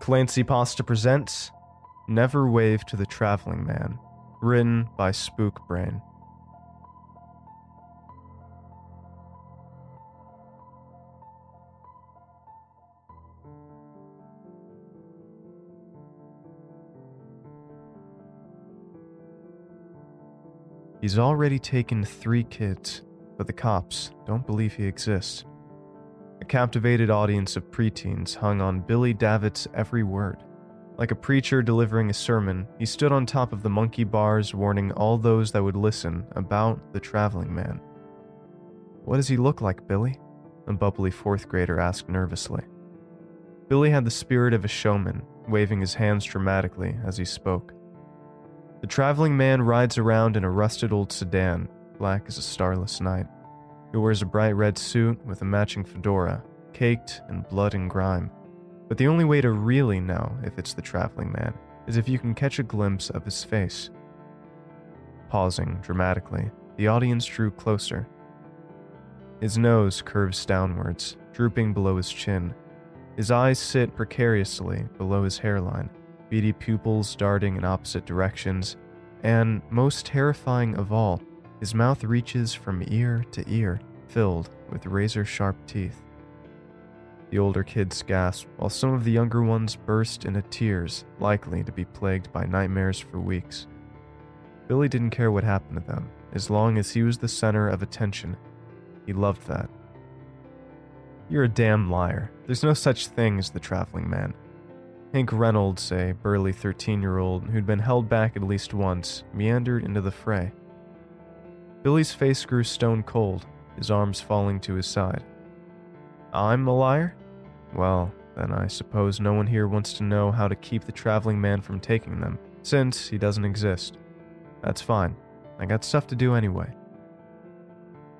Clancy Pasta presents Never Wave to the Traveling Man, written by Spook Brain. He's already taken three kids, but the cops don't believe he exists. A captivated audience of preteens hung on Billy Davitt's every word. Like a preacher delivering a sermon, he stood on top of the monkey bars warning all those that would listen about the traveling man. What does he look like, Billy? A bubbly fourth grader asked nervously. Billy had the spirit of a showman, waving his hands dramatically as he spoke. The traveling man rides around in a rusted old sedan, black as a starless night. He wears a bright red suit with a matching fedora, caked in blood and grime. But the only way to really know if it's the traveling man is if you can catch a glimpse of his face. Pausing dramatically, the audience drew closer. His nose curves downwards, drooping below his chin. His eyes sit precariously below his hairline, beady pupils darting in opposite directions, and, most terrifying of all, his mouth reaches from ear to ear, filled with razor sharp teeth. The older kids gasp, while some of the younger ones burst into tears, likely to be plagued by nightmares for weeks. Billy didn't care what happened to them, as long as he was the center of attention. He loved that. You're a damn liar. There's no such thing as the traveling man. Hank Reynolds, a burly 13 year old who'd been held back at least once, meandered into the fray. Billy's face grew stone cold, his arms falling to his side. I'm a liar? Well, then I suppose no one here wants to know how to keep the traveling man from taking them, since he doesn't exist. That's fine. I got stuff to do anyway.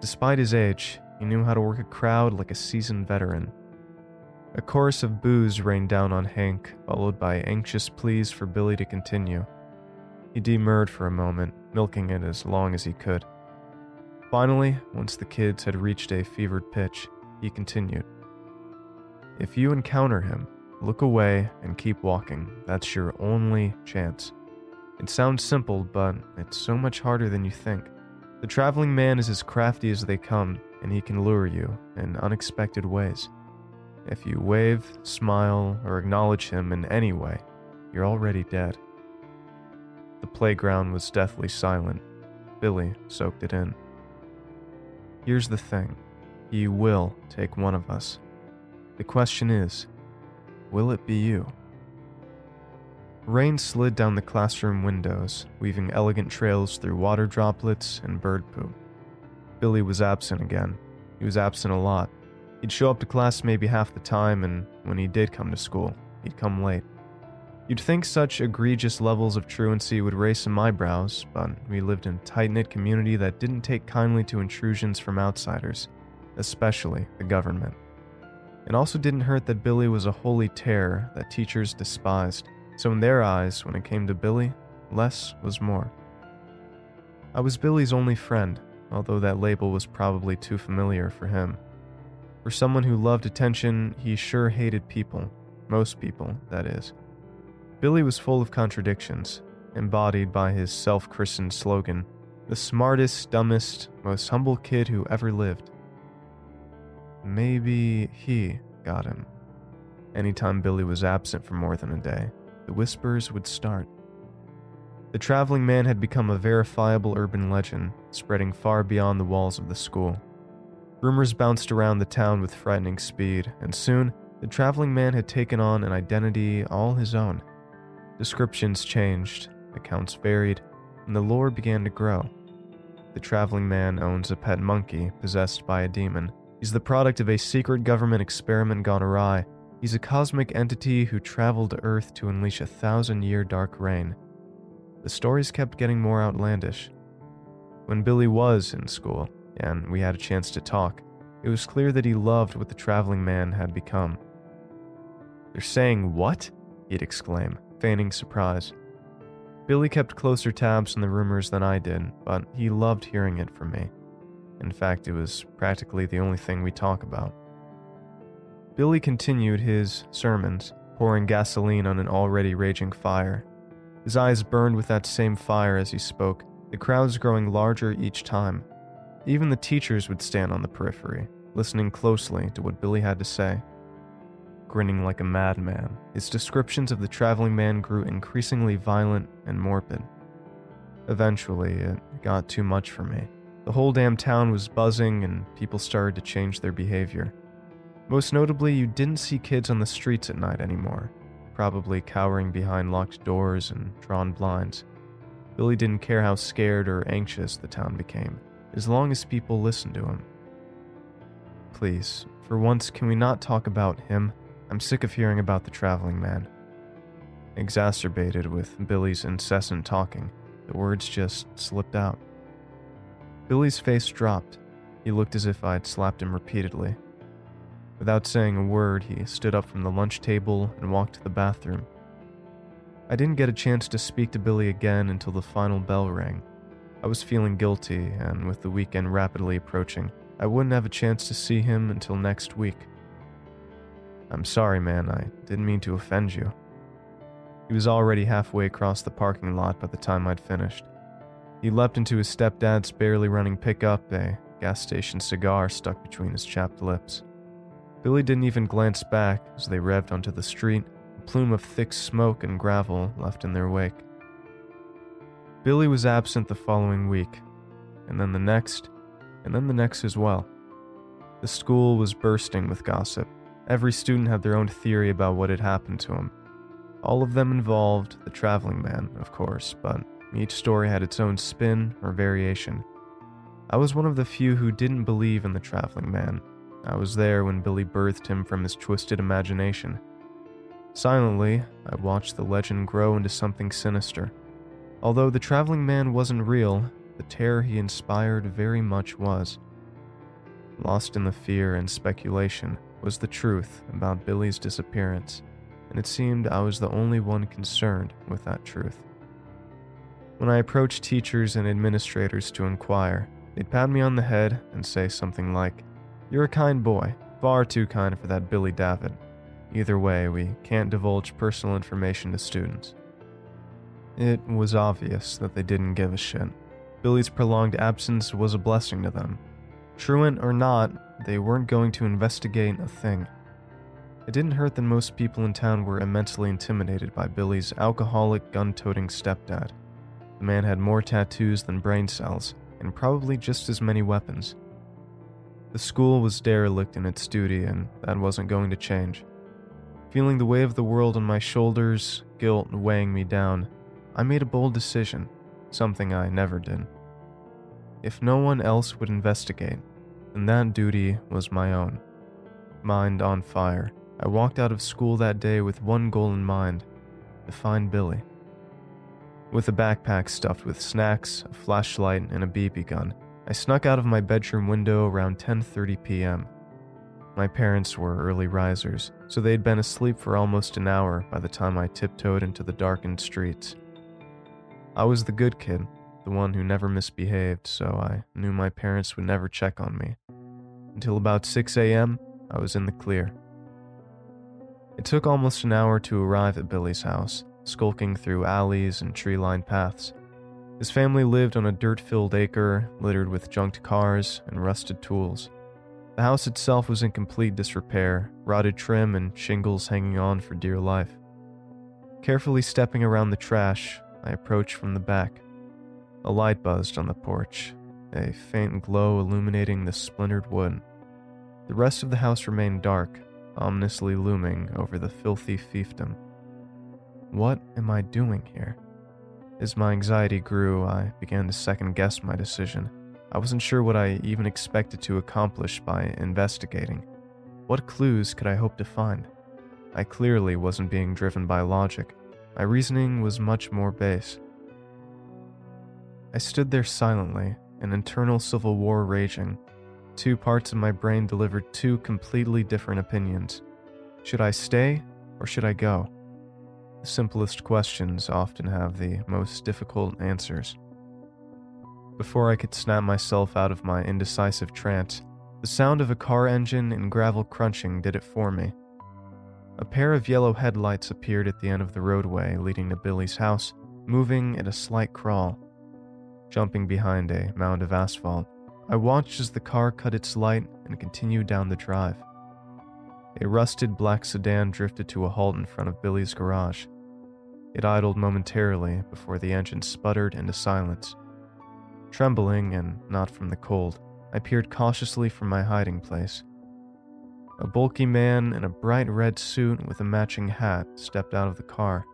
Despite his age, he knew how to work a crowd like a seasoned veteran. A chorus of boos rained down on Hank, followed by anxious pleas for Billy to continue. He demurred for a moment, milking it as long as he could. Finally, once the kids had reached a fevered pitch, he continued. If you encounter him, look away and keep walking. That's your only chance. It sounds simple, but it's so much harder than you think. The traveling man is as crafty as they come, and he can lure you in unexpected ways. If you wave, smile, or acknowledge him in any way, you're already dead. The playground was deathly silent. Billy soaked it in. Here's the thing He will take one of us. The question is will it be you? Rain slid down the classroom windows, weaving elegant trails through water droplets and bird poop. Billy was absent again. He was absent a lot. He'd show up to class maybe half the time, and when he did come to school, he'd come late. You'd think such egregious levels of truancy would raise some eyebrows, but we lived in a tight knit community that didn't take kindly to intrusions from outsiders, especially the government. It also didn't hurt that Billy was a holy terror that teachers despised, so in their eyes, when it came to Billy, less was more. I was Billy's only friend, although that label was probably too familiar for him. For someone who loved attention, he sure hated people. Most people, that is. Billy was full of contradictions, embodied by his self christened slogan the smartest, dumbest, most humble kid who ever lived. Maybe he got him. Anytime Billy was absent for more than a day, the whispers would start. The traveling man had become a verifiable urban legend, spreading far beyond the walls of the school. Rumors bounced around the town with frightening speed, and soon the traveling man had taken on an identity all his own. Descriptions changed, accounts varied, and the lore began to grow. The traveling man owns a pet monkey possessed by a demon. He's the product of a secret government experiment gone awry. He's a cosmic entity who traveled to Earth to unleash a thousand year dark reign. The stories kept getting more outlandish. When Billy was in school, and we had a chance to talk, it was clear that he loved what the traveling man had become. They're saying what? He'd exclaim feigning surprise. Billy kept closer tabs on the rumors than I did, but he loved hearing it from me. In fact, it was practically the only thing we talk about. Billy continued his sermons, pouring gasoline on an already raging fire. His eyes burned with that same fire as he spoke, the crowds growing larger each time. Even the teachers would stand on the periphery, listening closely to what Billy had to say. Grinning like a madman, his descriptions of the traveling man grew increasingly violent and morbid. Eventually, it got too much for me. The whole damn town was buzzing, and people started to change their behavior. Most notably, you didn't see kids on the streets at night anymore, probably cowering behind locked doors and drawn blinds. Billy didn't care how scared or anxious the town became, as long as people listened to him. Please, for once, can we not talk about him? I'm sick of hearing about the traveling man. Exacerbated with Billy's incessant talking, the words just slipped out. Billy's face dropped. He looked as if I'd slapped him repeatedly. Without saying a word, he stood up from the lunch table and walked to the bathroom. I didn't get a chance to speak to Billy again until the final bell rang. I was feeling guilty, and with the weekend rapidly approaching, I wouldn't have a chance to see him until next week. I'm sorry, man, I didn't mean to offend you. He was already halfway across the parking lot by the time I'd finished. He leapt into his stepdad's barely running pickup, a gas station cigar stuck between his chapped lips. Billy didn't even glance back as they revved onto the street, a plume of thick smoke and gravel left in their wake. Billy was absent the following week, and then the next, and then the next as well. The school was bursting with gossip. Every student had their own theory about what had happened to him. All of them involved the traveling man, of course, but each story had its own spin or variation. I was one of the few who didn't believe in the traveling man. I was there when Billy birthed him from his twisted imagination. Silently, I watched the legend grow into something sinister. Although the traveling man wasn't real, the terror he inspired very much was. Lost in the fear and speculation was the truth about Billy's disappearance, and it seemed I was the only one concerned with that truth. When I approached teachers and administrators to inquire, they'd pat me on the head and say something like, You're a kind boy, far too kind for that Billy Davitt. Either way, we can't divulge personal information to students. It was obvious that they didn't give a shit. Billy's prolonged absence was a blessing to them. Truant or not, they weren't going to investigate a thing. It didn't hurt that most people in town were immensely intimidated by Billy's alcoholic, gun toting stepdad. The man had more tattoos than brain cells, and probably just as many weapons. The school was derelict in its duty, and that wasn't going to change. Feeling the weight of the world on my shoulders, guilt weighing me down, I made a bold decision, something I never did. If no one else would investigate, then that duty was my own. Mind on fire, I walked out of school that day with one goal in mind to find Billy. With a backpack stuffed with snacks, a flashlight, and a BB gun, I snuck out of my bedroom window around 10:30 p.m. My parents were early risers, so they'd been asleep for almost an hour by the time I tiptoed into the darkened streets. I was the good kid, the one who never misbehaved, so I knew my parents would never check on me. Until about 6 a.m., I was in the clear. It took almost an hour to arrive at Billy's house, skulking through alleys and tree lined paths. His family lived on a dirt filled acre littered with junked cars and rusted tools. The house itself was in complete disrepair, rotted trim and shingles hanging on for dear life. Carefully stepping around the trash, I approached from the back. A light buzzed on the porch, a faint glow illuminating the splintered wood. The rest of the house remained dark, ominously looming over the filthy fiefdom. What am I doing here? As my anxiety grew, I began to second guess my decision. I wasn't sure what I even expected to accomplish by investigating. What clues could I hope to find? I clearly wasn't being driven by logic. My reasoning was much more base. I stood there silently, an internal civil war raging. Two parts of my brain delivered two completely different opinions. Should I stay or should I go? The simplest questions often have the most difficult answers. Before I could snap myself out of my indecisive trance, the sound of a car engine and gravel crunching did it for me. A pair of yellow headlights appeared at the end of the roadway leading to Billy's house, moving at a slight crawl. Jumping behind a mound of asphalt, I watched as the car cut its light and continued down the drive. A rusted black sedan drifted to a halt in front of Billy's garage. It idled momentarily before the engine sputtered into silence. Trembling and not from the cold, I peered cautiously from my hiding place. A bulky man in a bright red suit with a matching hat stepped out of the car.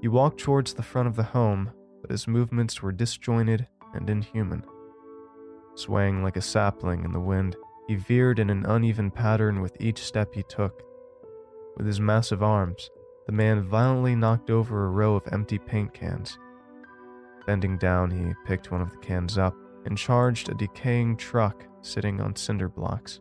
He walked towards the front of the home, but his movements were disjointed and inhuman. Swaying like a sapling in the wind, he veered in an uneven pattern with each step he took. With his massive arms, the man violently knocked over a row of empty paint cans. Bending down, he picked one of the cans up and charged a decaying truck sitting on cinder blocks.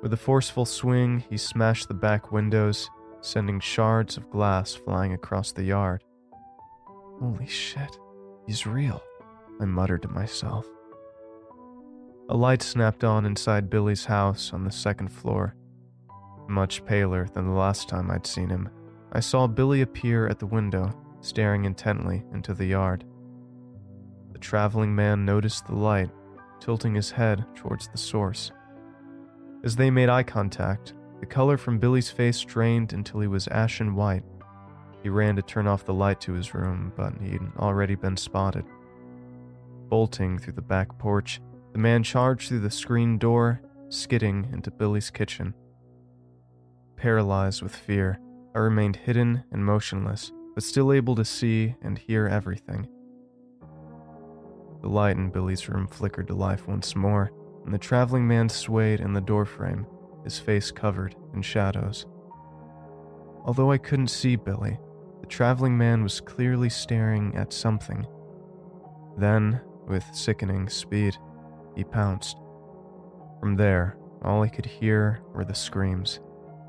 With a forceful swing, he smashed the back windows, sending shards of glass flying across the yard. Holy shit, he's real, I muttered to myself. A light snapped on inside Billy's house on the second floor. Much paler than the last time I'd seen him, I saw Billy appear at the window, staring intently into the yard. The traveling man noticed the light, tilting his head towards the source. As they made eye contact, the color from Billy's face drained until he was ashen white. He ran to turn off the light to his room, but he'd already been spotted. Bolting through the back porch, the man charged through the screen door, skidding into Billy's kitchen. Paralyzed with fear, I remained hidden and motionless, but still able to see and hear everything. The light in Billy's room flickered to life once more, and the traveling man swayed in the doorframe, his face covered in shadows. Although I couldn't see Billy, the traveling man was clearly staring at something. Then, with sickening speed, he pounced. From there, all I could hear were the screams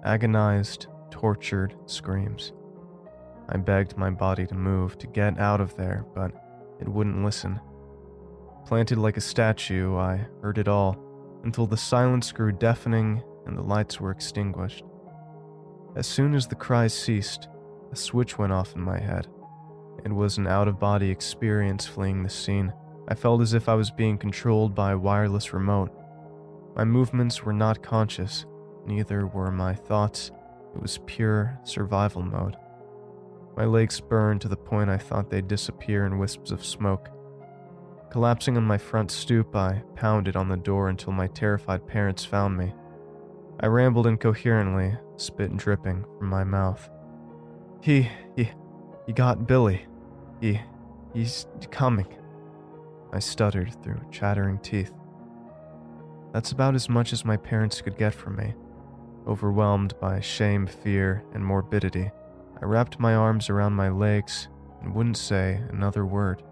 agonized, tortured screams. I begged my body to move, to get out of there, but it wouldn't listen. Planted like a statue, I heard it all until the silence grew deafening and the lights were extinguished. As soon as the cries ceased, a switch went off in my head. It was an out of body experience fleeing the scene. I felt as if I was being controlled by a wireless remote. My movements were not conscious, neither were my thoughts. It was pure survival mode. My legs burned to the point I thought they'd disappear in wisps of smoke. Collapsing on my front stoop, I pounded on the door until my terrified parents found me. I rambled incoherently, spit dripping from my mouth. He, he, he got Billy. He, he's coming. I stuttered through chattering teeth. That's about as much as my parents could get from me. Overwhelmed by shame, fear, and morbidity, I wrapped my arms around my legs and wouldn't say another word.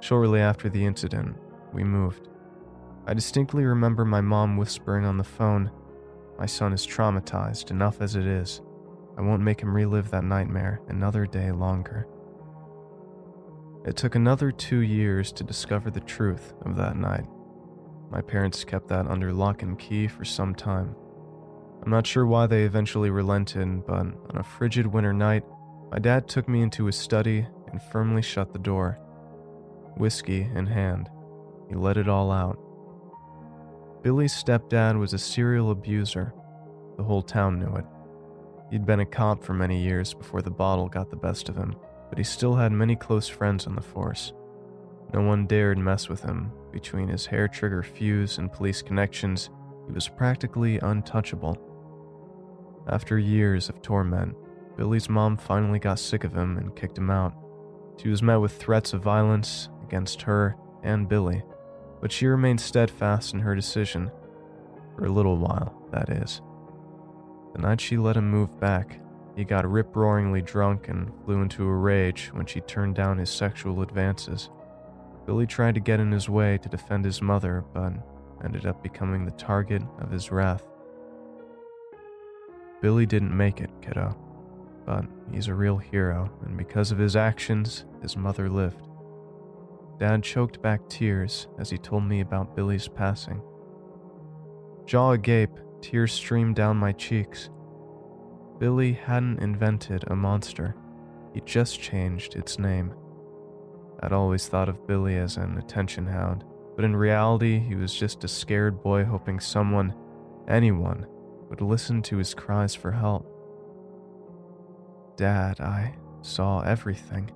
Shortly after the incident, we moved. I distinctly remember my mom whispering on the phone, My son is traumatized enough as it is. I won't make him relive that nightmare another day longer. It took another two years to discover the truth of that night. My parents kept that under lock and key for some time. I'm not sure why they eventually relented, but on a frigid winter night, my dad took me into his study and firmly shut the door. Whiskey in hand, he let it all out. Billy's stepdad was a serial abuser. The whole town knew it. He'd been a cop for many years before the bottle got the best of him but he still had many close friends on the force. No one dared mess with him. Between his hair trigger fuse and police connections, he was practically untouchable. After years of torment, Billy's mom finally got sick of him and kicked him out. She was met with threats of violence against her and Billy, but she remained steadfast in her decision. For a little while, that is. The night she let him move back, he got rip roaringly drunk and flew into a rage when she turned down his sexual advances. Billy tried to get in his way to defend his mother, but ended up becoming the target of his wrath. Billy didn't make it, kiddo, but he's a real hero, and because of his actions, his mother lived. Dad choked back tears as he told me about Billy's passing. Jaw agape, Tears streamed down my cheeks. Billy hadn't invented a monster, he just changed its name. I'd always thought of Billy as an attention hound, but in reality, he was just a scared boy hoping someone, anyone, would listen to his cries for help. Dad, I saw everything.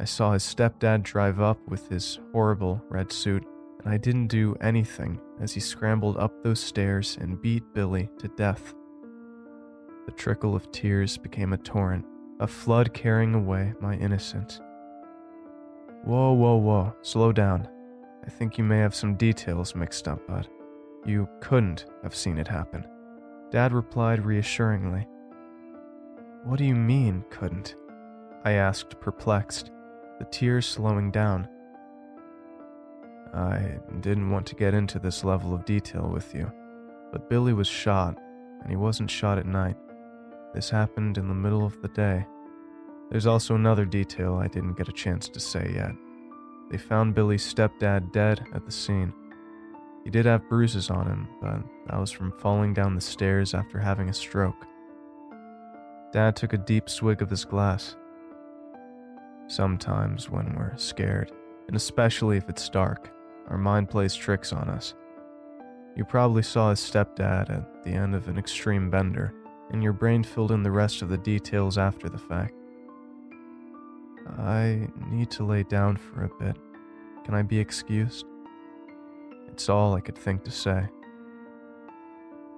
I saw his stepdad drive up with his horrible red suit, and I didn't do anything as he scrambled up those stairs and beat Billy to death. The trickle of tears became a torrent, a flood carrying away my innocence. Whoa, whoa, whoa, slow down. I think you may have some details mixed up, bud. You couldn't have seen it happen. Dad replied reassuringly. What do you mean, couldn't? I asked, perplexed the tears slowing down. I didn't want to get into this level of detail with you, but Billy was shot, and he wasn't shot at night. This happened in the middle of the day. There's also another detail I didn't get a chance to say yet. They found Billy's stepdad dead at the scene. He did have bruises on him, but that was from falling down the stairs after having a stroke. Dad took a deep swig of his glass Sometimes, when we're scared, and especially if it's dark, our mind plays tricks on us. You probably saw his stepdad at the end of an extreme bender, and your brain filled in the rest of the details after the fact. I need to lay down for a bit. Can I be excused? It's all I could think to say.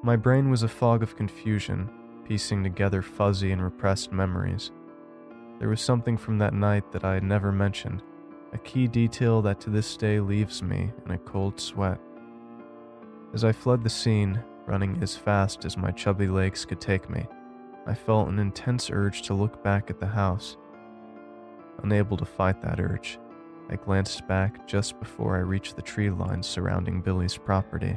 My brain was a fog of confusion, piecing together fuzzy and repressed memories. There was something from that night that I had never mentioned, a key detail that to this day leaves me in a cold sweat. As I fled the scene, running as fast as my chubby legs could take me, I felt an intense urge to look back at the house. Unable to fight that urge, I glanced back just before I reached the tree line surrounding Billy's property.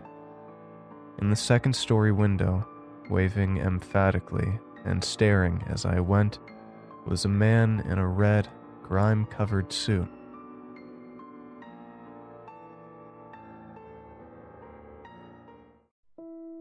In the second story window, waving emphatically and staring as I went, was a man in a red, grime covered suit.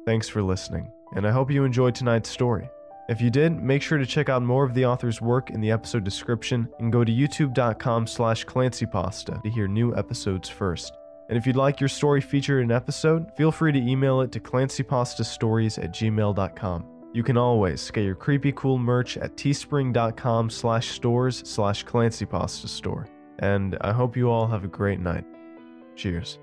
Thanks for listening, and I hope you enjoyed tonight's story. If you did, make sure to check out more of the author's work in the episode description and go to youtube.com slash clancypasta to hear new episodes first. And if you'd like your story featured in an episode, feel free to email it to clancypastastories at gmail.com. You can always get your creepy cool merch at teespring.com slash stores slash clancypasta store. And I hope you all have a great night. Cheers.